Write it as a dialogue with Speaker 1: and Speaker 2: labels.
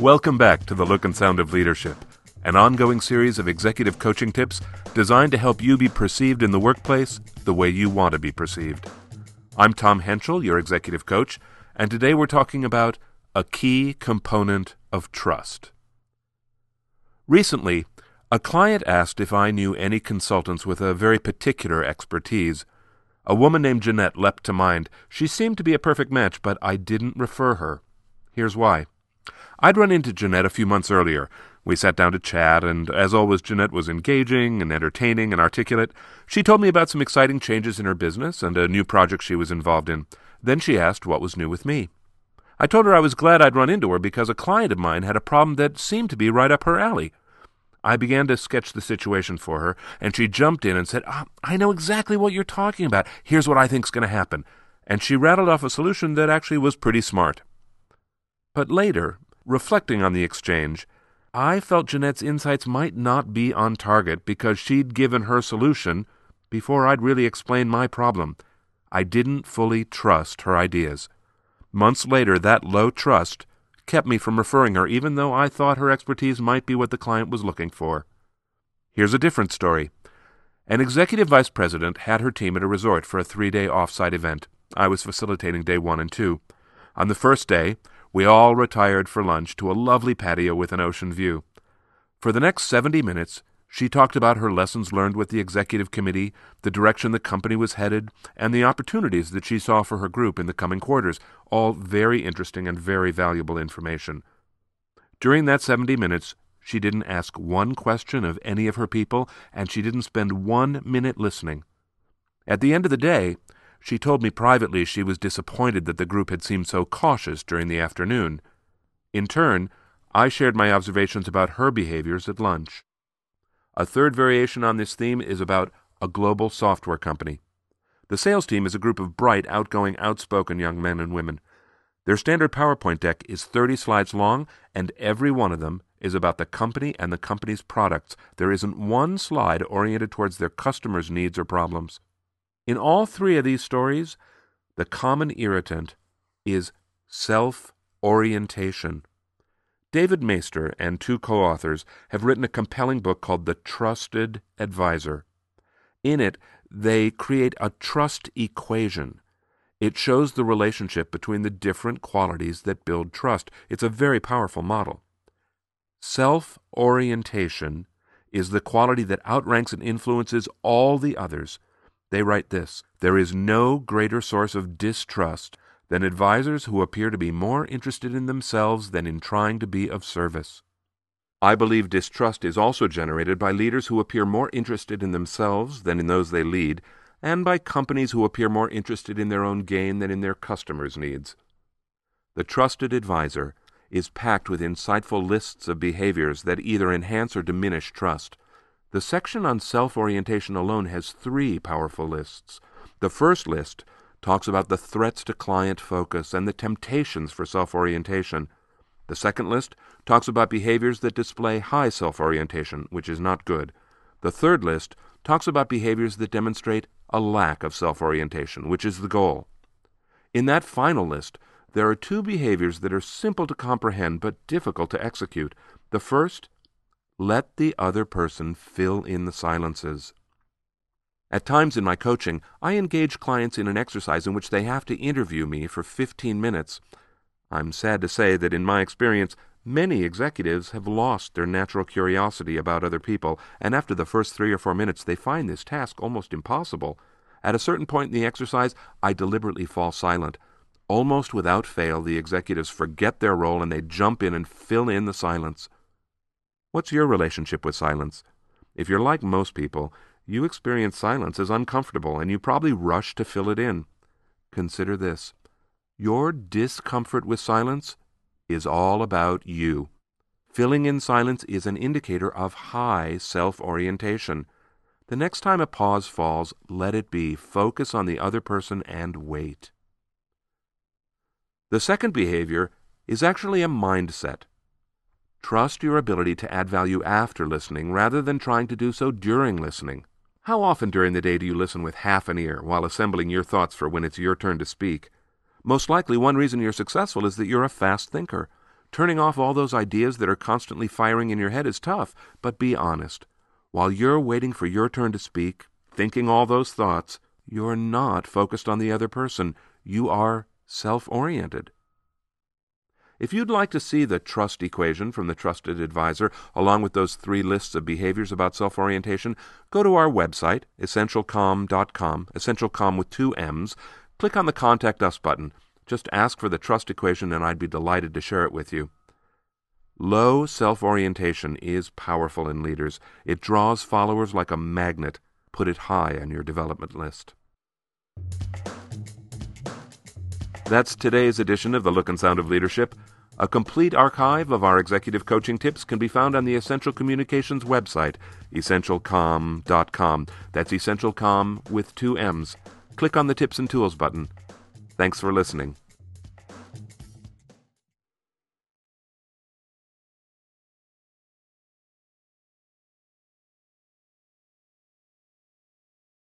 Speaker 1: Welcome back to the Look and Sound of Leadership, an ongoing series of executive coaching tips designed to help you be perceived in the workplace the way you want to be perceived. I'm Tom Henschel, your executive coach, and today we're talking about a key component of trust. Recently, a client asked if I knew any consultants with a very particular expertise. A woman named Jeanette leapt to mind. She seemed to be a perfect match, but I didn't refer her. Here's why. I'd run into Jeanette a few months earlier. We sat down to chat, and as always, Jeanette was engaging and entertaining and articulate. She told me about some exciting changes in her business and a new project she was involved in. Then she asked what was new with me. I told her I was glad I'd run into her because a client of mine had a problem that seemed to be right up her alley. I began to sketch the situation for her, and she jumped in and said, oh, I know exactly what you're talking about. Here's what I think's going to happen. And she rattled off a solution that actually was pretty smart. But later, reflecting on the exchange, I felt Jeanette's insights might not be on target because she'd given her solution before I'd really explained my problem. I didn't fully trust her ideas. Months later, that low trust kept me from referring her, even though I thought her expertise might be what the client was looking for. Here's a different story. An executive vice president had her team at a resort for a three day off site event. I was facilitating day one and two. On the first day, we all retired for lunch to a lovely patio with an ocean view. For the next 70 minutes, she talked about her lessons learned with the executive committee, the direction the company was headed, and the opportunities that she saw for her group in the coming quarters, all very interesting and very valuable information. During that 70 minutes, she didn't ask one question of any of her people, and she didn't spend one minute listening. At the end of the day, she told me privately she was disappointed that the group had seemed so cautious during the afternoon. In turn, I shared my observations about her behaviors at lunch. A third variation on this theme is about a global software company. The sales team is a group of bright, outgoing, outspoken young men and women. Their standard PowerPoint deck is 30 slides long, and every one of them is about the company and the company's products. There isn't one slide oriented towards their customers' needs or problems. In all three of these stories, the common irritant is self orientation. David Maister and two co authors have written a compelling book called The Trusted Advisor. In it, they create a trust equation. It shows the relationship between the different qualities that build trust. It's a very powerful model. Self orientation is the quality that outranks and influences all the others. They write this There is no greater source of distrust than advisers who appear to be more interested in themselves than in trying to be of service. I believe distrust is also generated by leaders who appear more interested in themselves than in those they lead, and by companies who appear more interested in their own gain than in their customers' needs. The trusted adviser is packed with insightful lists of behaviors that either enhance or diminish trust. The section on self orientation alone has three powerful lists. The first list talks about the threats to client focus and the temptations for self orientation. The second list talks about behaviors that display high self orientation, which is not good. The third list talks about behaviors that demonstrate a lack of self orientation, which is the goal. In that final list, there are two behaviors that are simple to comprehend but difficult to execute. The first, let the other person fill in the silences. At times in my coaching, I engage clients in an exercise in which they have to interview me for 15 minutes. I'm sad to say that in my experience, many executives have lost their natural curiosity about other people, and after the first three or four minutes, they find this task almost impossible. At a certain point in the exercise, I deliberately fall silent. Almost without fail, the executives forget their role and they jump in and fill in the silence. What's your relationship with silence? If you're like most people, you experience silence as uncomfortable and you probably rush to fill it in. Consider this your discomfort with silence is all about you. Filling in silence is an indicator of high self orientation. The next time a pause falls, let it be. Focus on the other person and wait. The second behavior is actually a mindset. Trust your ability to add value after listening rather than trying to do so during listening. How often during the day do you listen with half an ear while assembling your thoughts for when it's your turn to speak? Most likely, one reason you're successful is that you're a fast thinker. Turning off all those ideas that are constantly firing in your head is tough, but be honest. While you're waiting for your turn to speak, thinking all those thoughts, you're not focused on the other person. You are self oriented. If you'd like to see the trust equation from the Trusted Advisor, along with those three lists of behaviors about self orientation, go to our website, essentialcomm.com, essentialcomm with two M's. Click on the Contact Us button. Just ask for the trust equation, and I'd be delighted to share it with you. Low self orientation is powerful in leaders. It draws followers like a magnet. Put it high on your development list. That's today's edition of The Look and Sound of Leadership. A complete archive of our executive coaching tips can be found on the Essential Communications website, essentialcomm.com. That's essentialcomm with two M's. Click on the Tips and Tools button. Thanks for listening.